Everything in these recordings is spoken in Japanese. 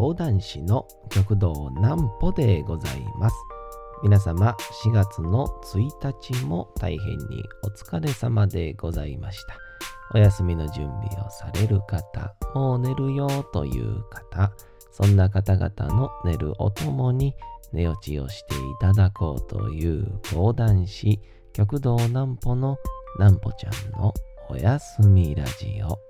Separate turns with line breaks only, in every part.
講談師の極道南歩でございます。皆様4月の1日も大変にお疲れ様でございました。お休みの準備をされる方、もう寝るよという方、そんな方々の寝るおともに寝落ちをしていただこうという講談師、極道南歩の南歩ちゃんのおやすみラジオ。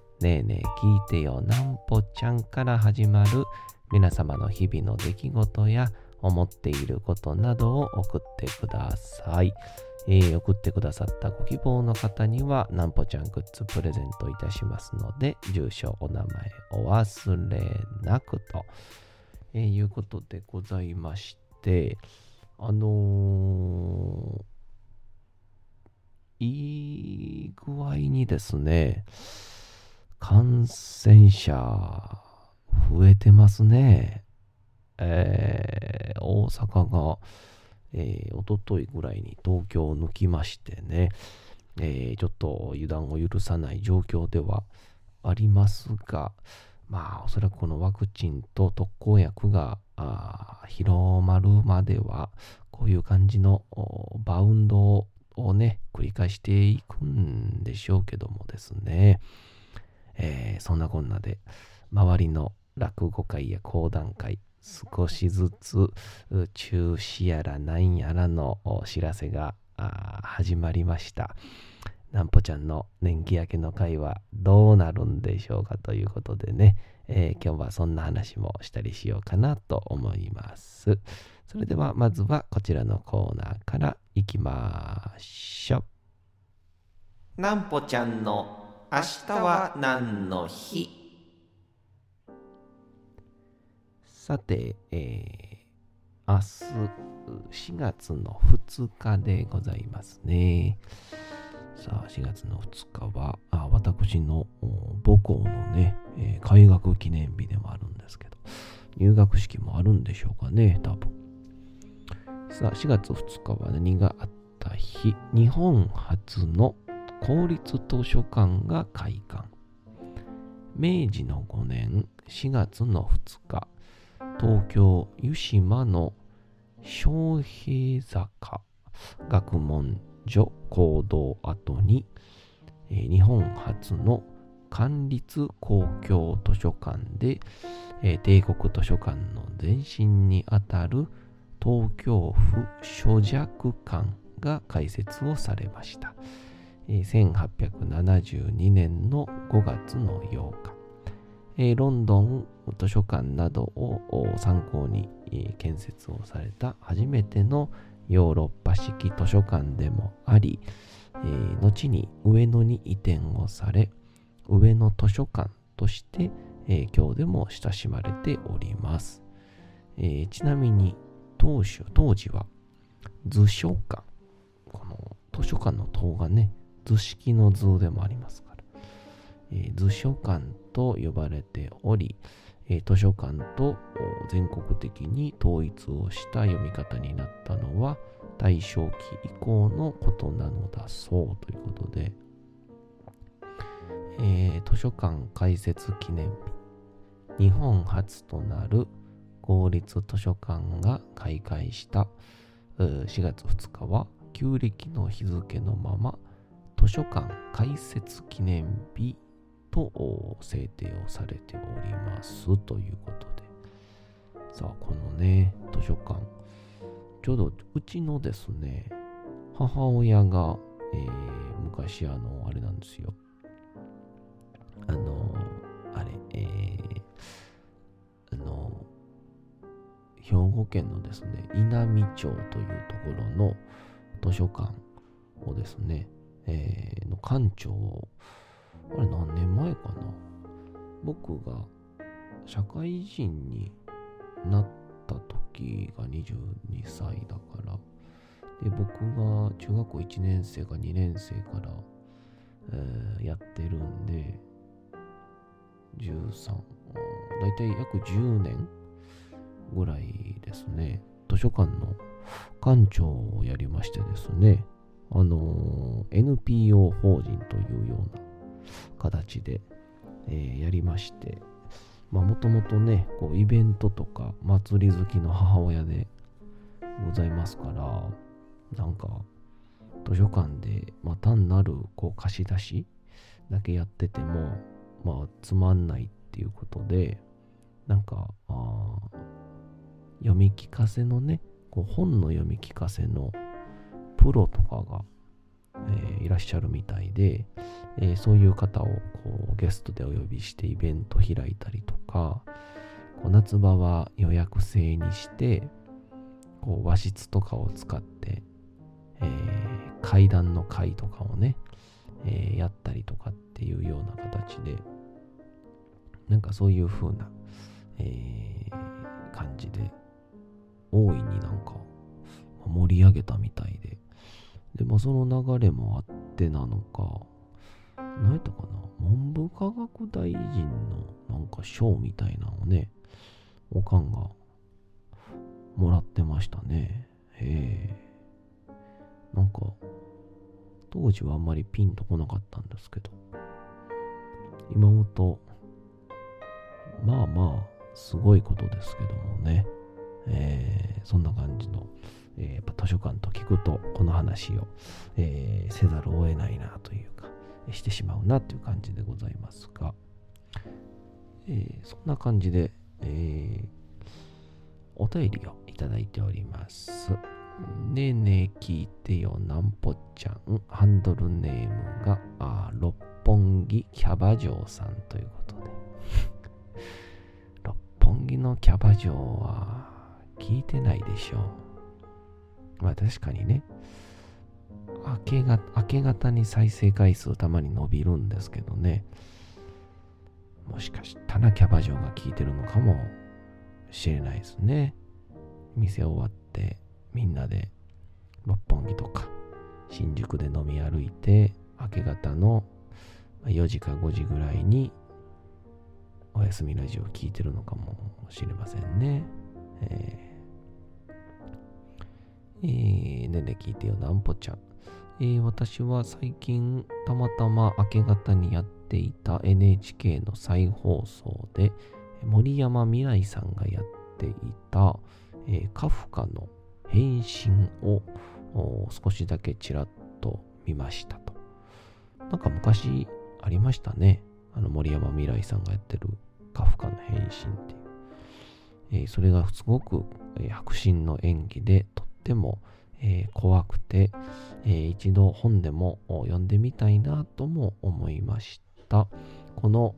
ねえねえ聞いてよなんぽちゃんから始まる皆様の日々の出来事や思っていることなどを送ってください。えー送ってくださったご希望の方にはなんぽちゃんグッズプレゼントいたしますので住所お名前お忘れなくと、えーいうことでございましてあのーいい具合にですね感染者増えてますね。えー大阪が、えー、おとといぐらいに東京を抜きましてね、えーちょっと油断を許さない状況ではありますが、まあ、おそらくこのワクチンと特効薬が広まるまでは、こういう感じのバウンドをね、繰り返していくんでしょうけどもですね、えーそんなこんなで周りの落語会や講談会少しずつ中止やらなんやらのお知らせが始まりました。なんぽちゃんの年季明けの会はどうなるんでしょうかということでね、えー今日はそんな話もしたりしようかなと思います。それではまずはこちらのコーナーからいきましょう。なんぽちゃんの明日は何の日？さて、えー明日4月の2日でございますね。さあ、4月の2日は、あ私の母校のね、えー開学記念日でもあるんですけど、入学式もあるんでしょうかね、多分。さあ、4月2日は何があった日？日本初の公立図書館が開館。明治の5年4月の2日、東京湯島の昌平坂学問所講堂跡に、日本初の官立公共図書館で、帝国図書館の前身にあたる東京府書弱館が開設をされました。1872年の5月の8日、ロンドン図書館などを参考に、建設をされた初めてのヨーロッパ式図書館でもあり、後に上野に移転をされ、上野図書館として、今日でも親しまれております。ちなみに当初当時は図書館、この図書館の塔がね、図式の図でもありますから、えー図書館と呼ばれており、えー図書館と全国的に統一をした読み方になったのは大正期以降のことなのだそうということで、えー図書館開設記念日。日本初となる公立図書館が開会した4月2日は旧暦の日付のまま図書館開設記念日と制定をされておりますということで。さあこのね図書館。ちょうどうちのですね母親が、えー昔あのあれなんですよ。あのあれえーあの兵庫県のですね稲美町というところの図書館をですね、えーの館長をあれ何年前かな。僕が社会人になった時が22歳だから。で僕が中学校1年生か2年生から、えー、やってるんで13大体約10年ぐらいですね。図書館の館長をやりましてですね。あの NPO 法人というような形で、えー、やりましてまあもともとねこうイベントとか祭り好きの母親でございますからなんか図書館で、まあ、単なるこう貸し出しだけやっててもまあつまんないっていうことでなんかあ読み聞かせのねこう本の読み聞かせのプロとかが、えー、いらっしゃるみたいで、えー、そういう方をこうゲストでお呼びしてイベント開いたりとかこう夏場は予約制にしてこう和室とかを使ってえー、階段の階とかをね、えー、やったりとかっていうような形で、なんかそういう風な、えー、感じで、大いになんか盛り上げたみたいで、で、まあその流れもあってなのか、何やったかな文部科学大臣のなんか賞みたいなのをね、おかんがもらってましたね。へえ。なんか、当時はあんまりピンとこなかったんですけど、今もと、まあまあ、すごいことですけどもね、えー、そんな感じの、えー、やっぱ図書館と聞くと、この話を、えー、せざるを得ないなというか、してしまうなという感じでございますが、えー、そんな感じで、えー、お便りをいただいております。ねえねえ聞いてよなんぽちゃん。ハンドルネームが、あ六本木キャバ嬢さんということで。六本木のキャバ嬢は聞いてないでしょう。まあ確かにね、明けが明け方に再生回数たまに伸びるんですけどね。もしかしたらキャバ嬢が聞いてるのかもしれないですね。店終わってみんなで六本木とか新宿で飲み歩いて明け方の4時か5時ぐらいにおやすみラジオを聴いてるのかもしれませんね。えー、えー、ねね聞いてよなんぽちゃん。えー、私は最近たまたま明け方にやっていた NHK の再放送で森山未来さんがやっていた、えー、カフカの変身を少しだけちらっと見ましたと。なんか昔ありましたね。あの森山未来さんがやってるカフカの変身っていう。えー、それがすごく、えー、迫真の演技でとっても、え、怖くて、え一度本でも読んでみたいなとも思いました。この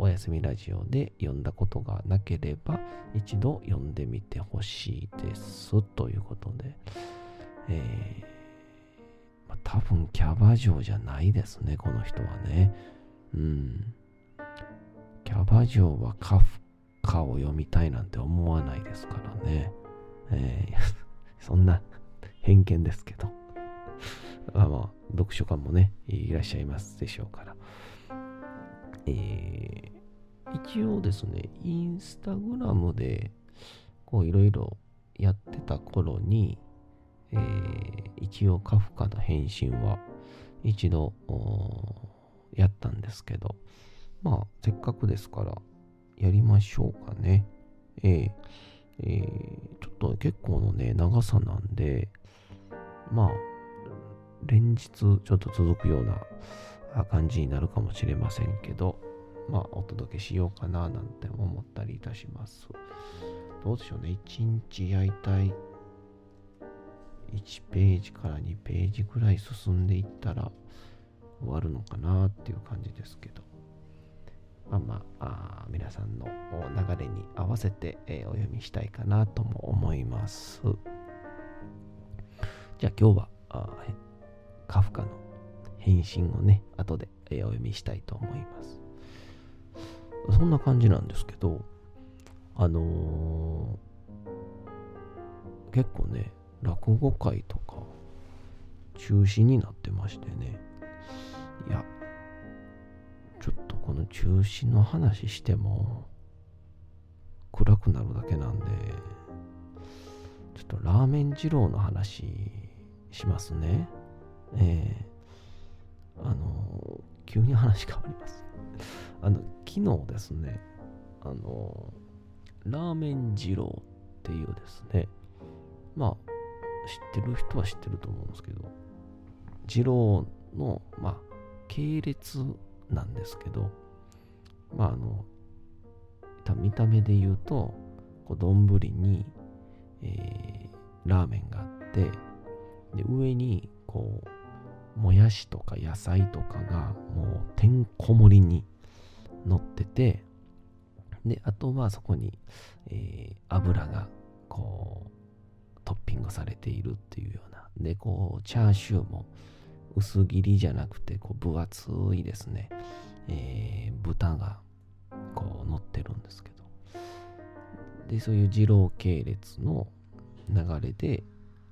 おやすみラジオで読んだことがなければ一度読んでみてほしいですということで、えー、ま、多分キャバ嬢じゃないですね、この人はね。うん。キャバ嬢はカフカを読みたいなんて思わないですからね。えー、そんな偏見ですけど。まあまあ、読書家もね、いらっしゃいますでしょうから。えー、一応ですね、インスタグラムで、こういろいろやってた頃に、えー、一応カフカの返信は一度やったんですけど、まあ、せっかくですからやりましょうかね。えー、えー、ちょっと結構のね、長さなんで、まあ、連日ちょっと続くような感じになるかもしれませんけど、まあ、お届けしようかななんて思ったりいたします。どうでしょうね。1日やりたい1ページから2ページぐらい進んでいったら終わるのかなっていう感じですけど。まあまあ、皆さんの流れに合わせて、えー、お読みしたいかなとも思います。じゃあ今日はあカフカの返信をね、後で、えお読みしたいと思います。そんな感じなんですけど、あのー、結構ね、落語会とか中止になってましてね。いや、ちょっとこの中止の話しても暗くなるだけなんで、ちょっとラーメン二郎の話しますね。えー、あの、急に話変わります。あの、昨日ですね、あの、ラーメン二郎っていうですね、まあ、知ってる人は知ってると思うんですけど、二郎の、まあ、系列なんですけど、まあ、あの、見た目で言うと、こう丼に、えー、ラーメンがあって、で、上に、こう、もやしとか野菜とかがもうてんこ盛りに乗ってて、で、あとはそこに、えー、油がこう、トッピングされているっていうような。で、こう、チャーシューも薄切りじゃなくて、こう、分厚いですね、えー、豚がこう乗ってるんですけど。で、そういう二郎系列の流れで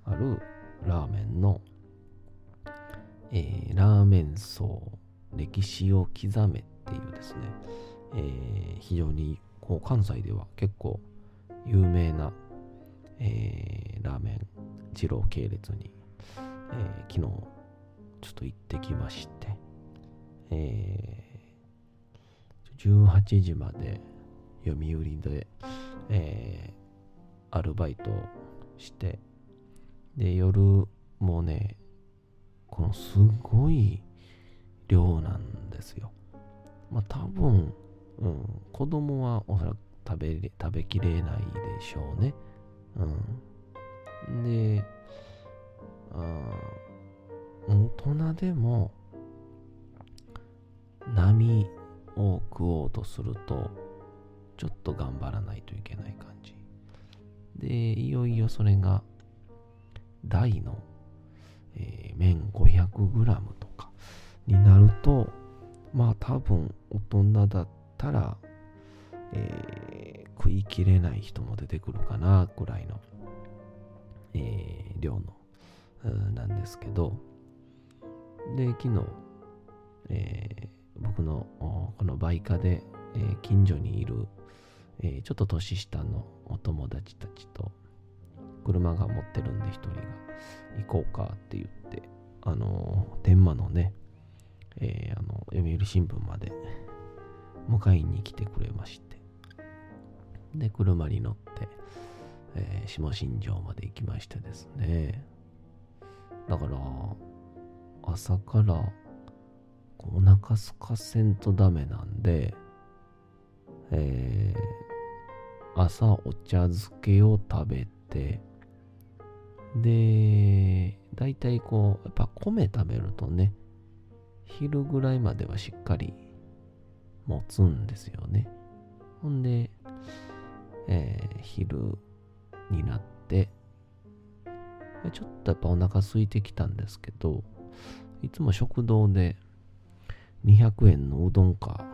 あるラーメンの、えー、ラーメン層歴史を刻めっていうですね、えー、非常にこう関西では結構有名な、えー、ラーメン二郎系列に、えー、昨日ちょっと行ってきまして、えー、18時まで読売で、えー、アルバイトしてで夜もねこのすごい量なんですよまあ多分、うん、子供はおそらく食べ食べきれないでしょうね。うん。で、あ大人でも波を食おうとするとちょっと頑張らないといけない感じ。で、いよいよそれが大の、えー、麺 500g とかになるとまあ多分大人だったら、えー、食いきれない人も出てくるかなぐらいの、えー、量の、なんですけど、で、昨日、えー、僕のこのバイカで、えー、近所にいる、えー、ちょっと年下のお友達たちと車が持ってるんで一人が行こうかって言って、あの天満のね、えー、あの読売新聞まで迎えに来てくれまして、で、車に乗って、えー、下新庄まで行きましてですね。だから、朝からお腹すかせんとダメなんで、えー、朝お茶漬けを食べて、で、大体こう、やっぱ米食べるとね、昼ぐらいまではしっかり持つんですよね。ほんで、えー、昼になって、ちょっとやっぱお腹空いてきたんですけど、いつも食堂で200円のうどんか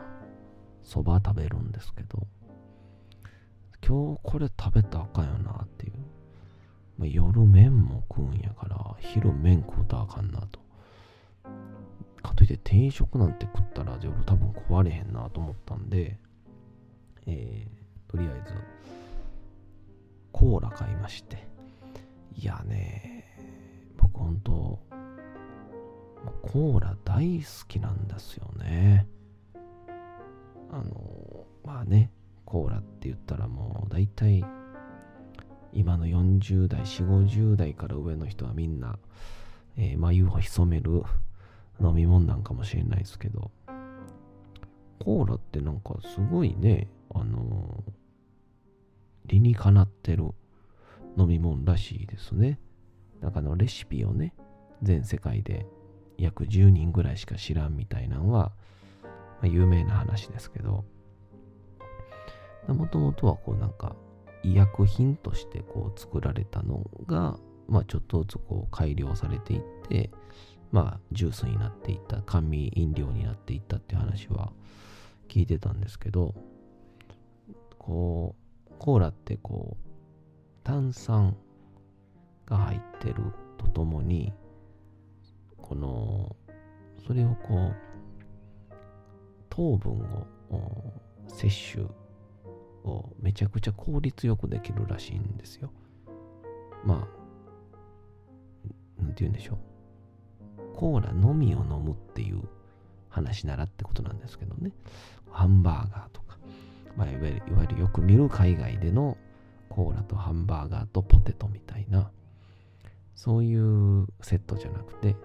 そば食べるんですけど、今日これ食べたらあかんよなっていう。まあ、夜麺も食うんやから、昼麺食うたらあかんなと。かといって定食なんて食ったら夜多分壊れへんなと思ったんで、えー、とりあえず、コーラ買いまして。いやね、僕ほんと、コーラ大好きなんですよね。あの、まあね、コーラって言ったらもう大体、今の40代、4、50代から上の人はみんな、えー、眉を潜める飲み物なんかもしれないですけど、コーラってなんかすごいね、あの、理にかなってる飲み物らしいですね。なんかのレシピをね、全世界で約10人ぐらいしか知らんみたいなのは、まあ、有名な話ですけど、もともとはこうなんか医薬品としてこう作られたのが、まあちょっとずつこう改良されていって、まあ、ジュースになっていった、甘味飲料になっていったっていう話は聞いてたんですけど、こう、コーラってこう、炭酸が入ってるとともに、この、それをこう、糖分を摂取をめちゃくちゃ効率よくできるらしいんですよ。まあ、なんて言うんでしょう。コーラのみを飲むっていう話ならってことなんですけどね。ハンバーガーとか、まあ、いわゆるいわゆるよく見る海外でのコーラとハンバーガーとポテトみたいな、そういうセットじゃなくて、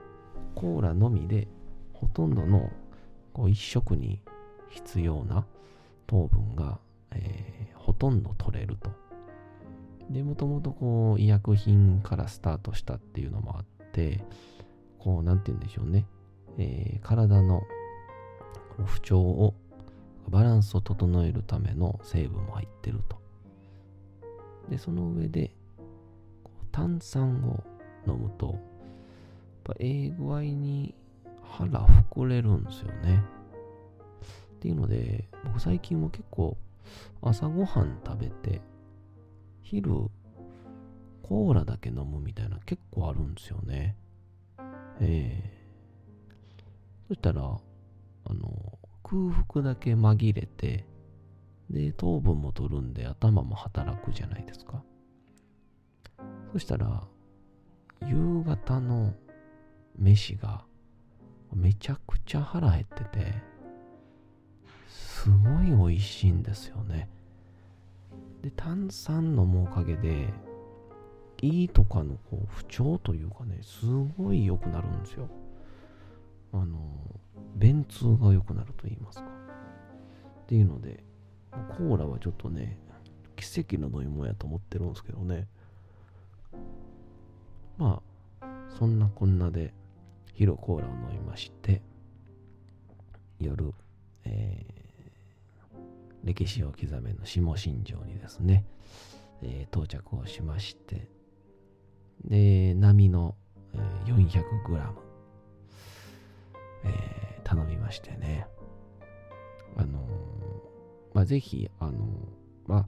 コーラのみでほとんどのこう一食に必要な糖分が、えー、ほとんど取れると。で、もともとこう医薬品からスタートしたっていうのもあって、こう、なんて言うんでしょうね。えー、体の不調を、バランスを整えるための成分も入ってると。で、その上で、炭酸を飲むと、やっぱええ具合に腹膨れるんですよね。っていうので、僕最近も結構朝ごはん食べて、昼コーラだけ飲むみたいな結構あるんですよね。ええ、そしたら、あの、空腹だけ紛れて、で、糖分も取るんで頭も働くじゃないですか。そしたら、夕方の飯がめちゃくちゃ腹減ってて、すごい美味しいんですよね。で、炭酸飲むおかげで、胃とかのこう不調というかね、すごい良くなるんですよ。あの、便通が良くなると言いますか。っていうので、コーラはちょっとね、奇跡の飲み物やと思ってるんですけどね。まあ、そんなこんなで、ヒロコーラを飲みまして、夜、えー、歴史を刻めの下新庄にですね、えー、到着をしまして、で、波の、え、400g、えー、頼みましてね、あのー、まあ、ぜひ、あのー、まあ、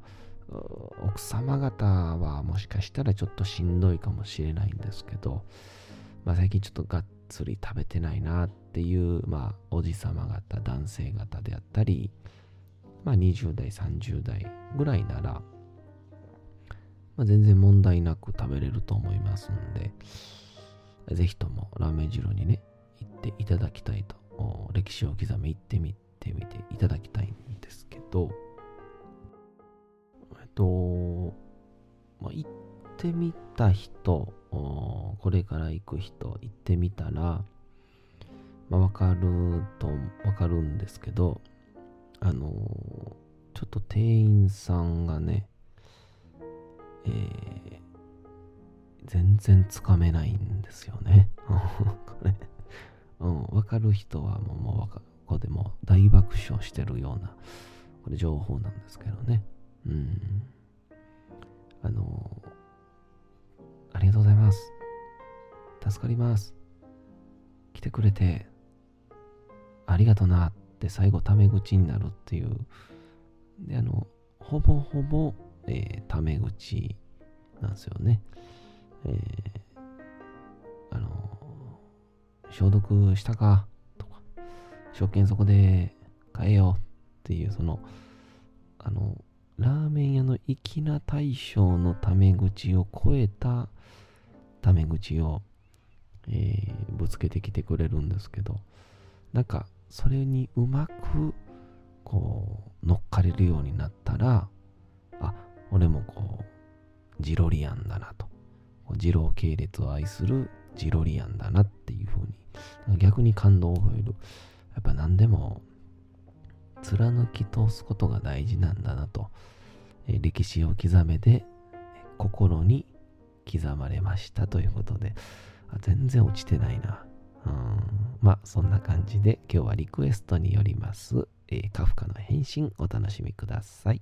奥様方はもしかしたらちょっとしんどいかもしれないんですけど、まあ、最近ちょっとがっつり食べてないなっていう、まあ、おじさま方、男性方であったり、まあ、20代、30代ぐらいなら、まあ、全然問題なく食べれると思いますんで、ぜひともラーメン二郎にね、行っていただきたいと、歴史を刻め行ってみてみていただきたいんですけど、えっと、まあ、行っってみた人、これから行く人、行ってみたら、まあ、わかると、わかるんですけど、あのちょっと店員さんがね、えー、全然つかめないんですよね。これ、うん、わかる人はもう、もうわか、ここでも大爆笑してるような、これ情報なんですけどね。うん。あの助かります。来てくれて、ありがとなって最後タメ口になるっていう。で、あの、ほぼほぼえー、タメ口なんですよね。えー、あの、消毒したかとか、食券そこで買えよっていう、その、あの、ラーメン屋の粋な大将のタメ口を超えたタメ口を、えー、ぶつけてきてくれるんですけど、なんか、それにうまく、こう、乗っかれるようになったら、あ、俺もこう、ジロリアンだなと。ジロー系列を愛するジロリアンだなっていう風に、逆に感動を覚える。やっぱ何でも、貫き通すことが大事なんだなと、え歴史を刻めて、心に刻まれましたということで、全然落ちてないな。うんまあ、そんな感じで今日はリクエストによります、えー、カフカの返信お楽しみください。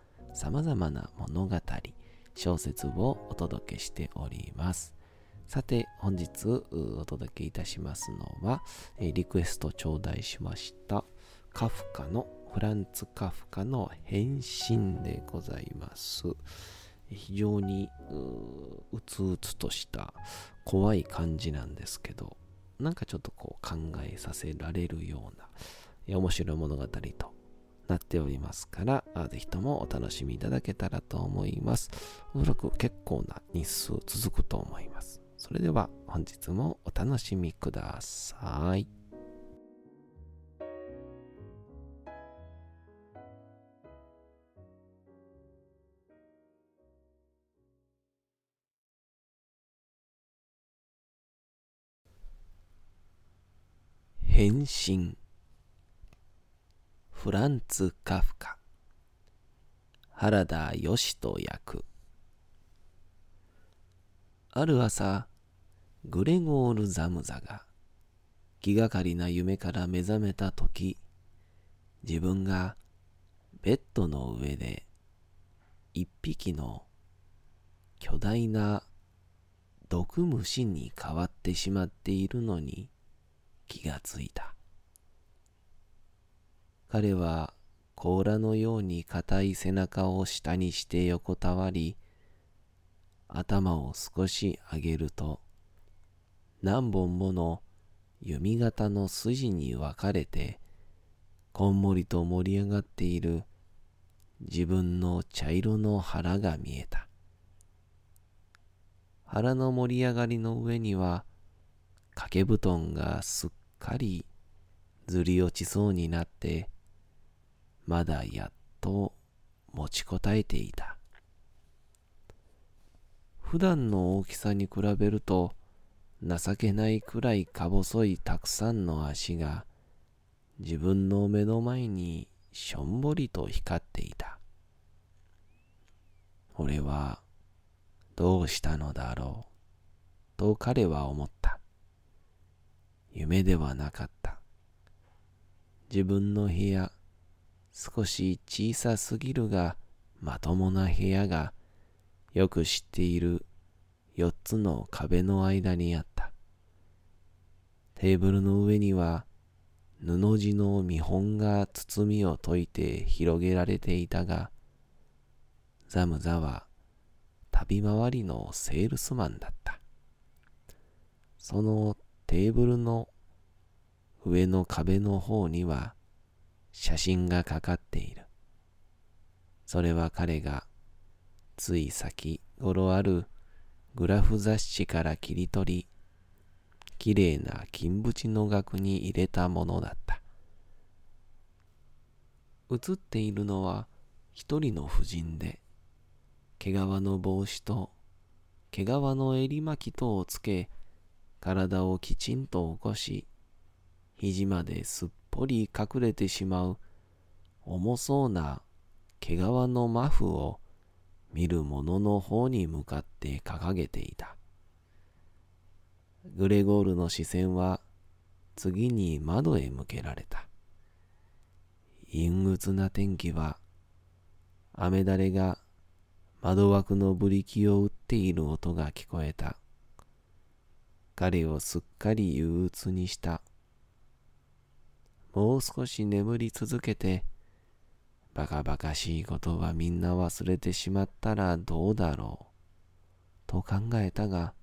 様々な物語、小説をお届けしております。さて、本日お届けいたしますのは、リクエスト頂戴しました、カフカの、フランツ・カフカの変身でございます。非常にうつうつとした怖い感じなんですけど、なんかちょっとこう考えさせられるような面白い物語となっておりますから、ぜひともお楽しみいただけたらと思います。おそらく結構な日数続くと思います。それでは本日もお楽しみください。変身フランツ・カフカ原田義人役ある朝グレゴール・ザムザが気がかりな夢から目覚めた時自分がベッドの上で一匹の巨大な毒虫に変わってしまっているのに気がついた。彼は甲羅のように硬い背中を下にして横たわり、頭を少し上げると、何本もの弓形の筋に分かれて、こんもりと盛り上がっている自分の茶色の腹が見えた。腹の盛り上がりの上には、掛け布団がすっかりずり落ちそうになって、まだやっと持ちこたえていた。普段の大きさに比べると情けないくらいか細いたくさんの足が自分の目の前にしょんぼりと光っていた。俺はどうしたのだろうと彼は思った。夢ではなかった。自分の部屋、少し小さすぎるがまともな部屋がよく知っている四つの壁の間にあった。テーブルの上には布地の見本が包みを解いて広げられていたが、ザムザは旅回りのセールスマンだった。そのテーブルの上の壁の方には写真がかかっている。それは彼がつい先頃あるグラフ雑誌から切り取り、きれいな金縁の額に入れたものだった。写っているのは一人の婦人で、毛皮の帽子と毛皮の襟巻きとをつけ、体をきちんと起こし、肘まですっぽり隠れてしまう重そうな毛皮のマフを見る者の方に向かって掲げていた。グレゴールの視線は次に窓へ向けられた。陰鬱な天気は雨だれが窓枠のブリキを打っている音が聞こえた。彼をすっかり憂鬱にした。もう少し眠り続けて、バカバカしいことはみんな忘れてしまったらどうだろう、と考えたが、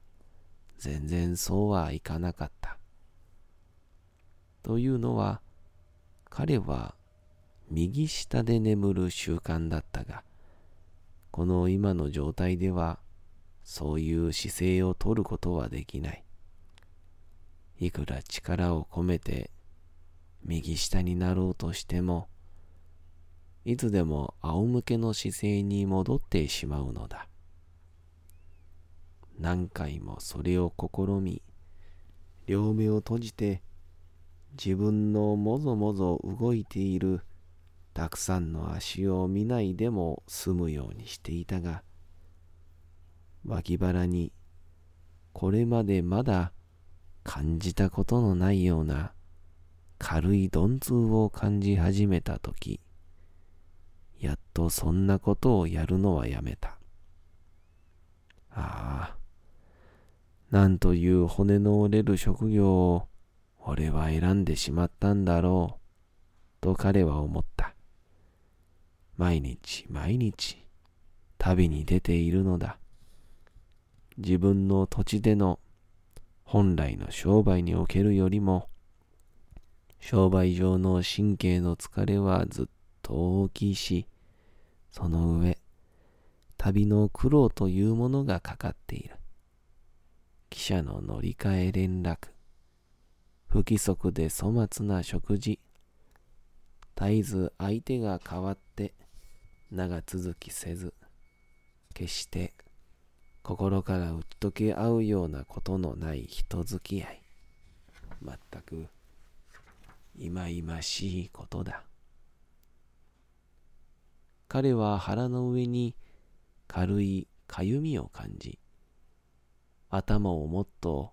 全然そうはいかなかった。というのは、彼は右下で眠る習慣だったが、この今の状態では、そういう姿勢をとることはできない。いくら力を込めて右下になろうとしても、いつでも仰向けの姿勢に戻ってしまうのだ。何回もそれを試み、両目を閉じて自分のもぞもぞ動いているたくさんの足を見ないでも済むようにしていたが、脇腹にこれまでまだ感じたことのないような軽い鈍痛を感じ始めたとき、やっとそんなことをやるのはやめた。ああ、なんという骨の折れる職業を俺は選んでしまったんだろう、と彼は思った。毎日毎日旅に出ているのだ。自分の土地での本来の商売におけるよりも商売上の神経の疲れはずっと大きいし、その上、旅の苦労というものがかかっている。汽車の乗り換え連絡、不規則で粗末な食事、絶えず相手が変わって長続きせず、決して心から打ち解け合うようなことのない人付き合い。全く忌々しいことだ。彼は腹の上に軽いかゆみを感じ、頭をもっと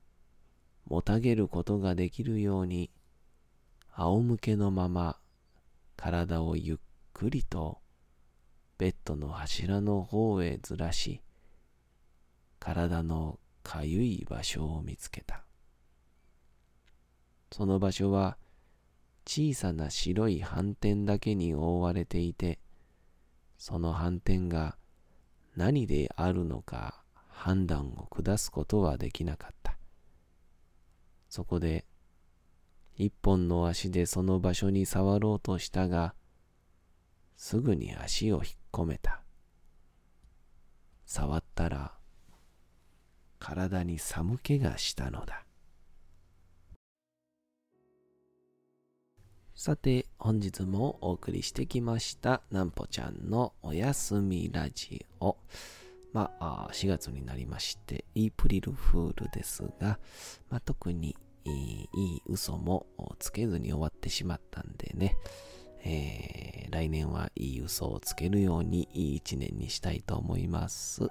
もたげることができるように、仰向けのまま体をゆっくりとベッドの柱の方へずらし、体のかゆい場所を見つけた。その場所は小さな白い斑点だけに覆われていて、その斑点が何であるのか判断を下すことはできなかった。そこで、一本の足でその場所に触ろうとしたが、すぐに足を引っ込めた。触ったら、体に寒気がしたのだ。さて、本日もお送りしてきました、なんぽちゃんのおやすみラジオ。まあ、4月になりまして、イープリルフールですが、まあ、特にいい嘘もつけずに終わってしまったんでね、えー、来年はいい嘘をつけるようにいい一年にしたいと思います。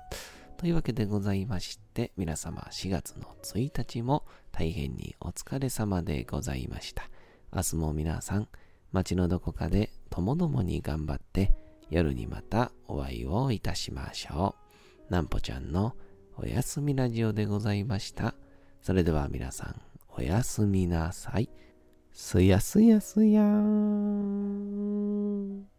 というわけでございまして、皆様4月の1日も大変にお疲れ様でございました。明日も皆さん、街のどこかでともどもに頑張って、夜にまたお会いをいたしましょう。なんぽちゃんのおやすみラジオでございました。それでは皆さん、おやすみなさい。すやすやすやーん。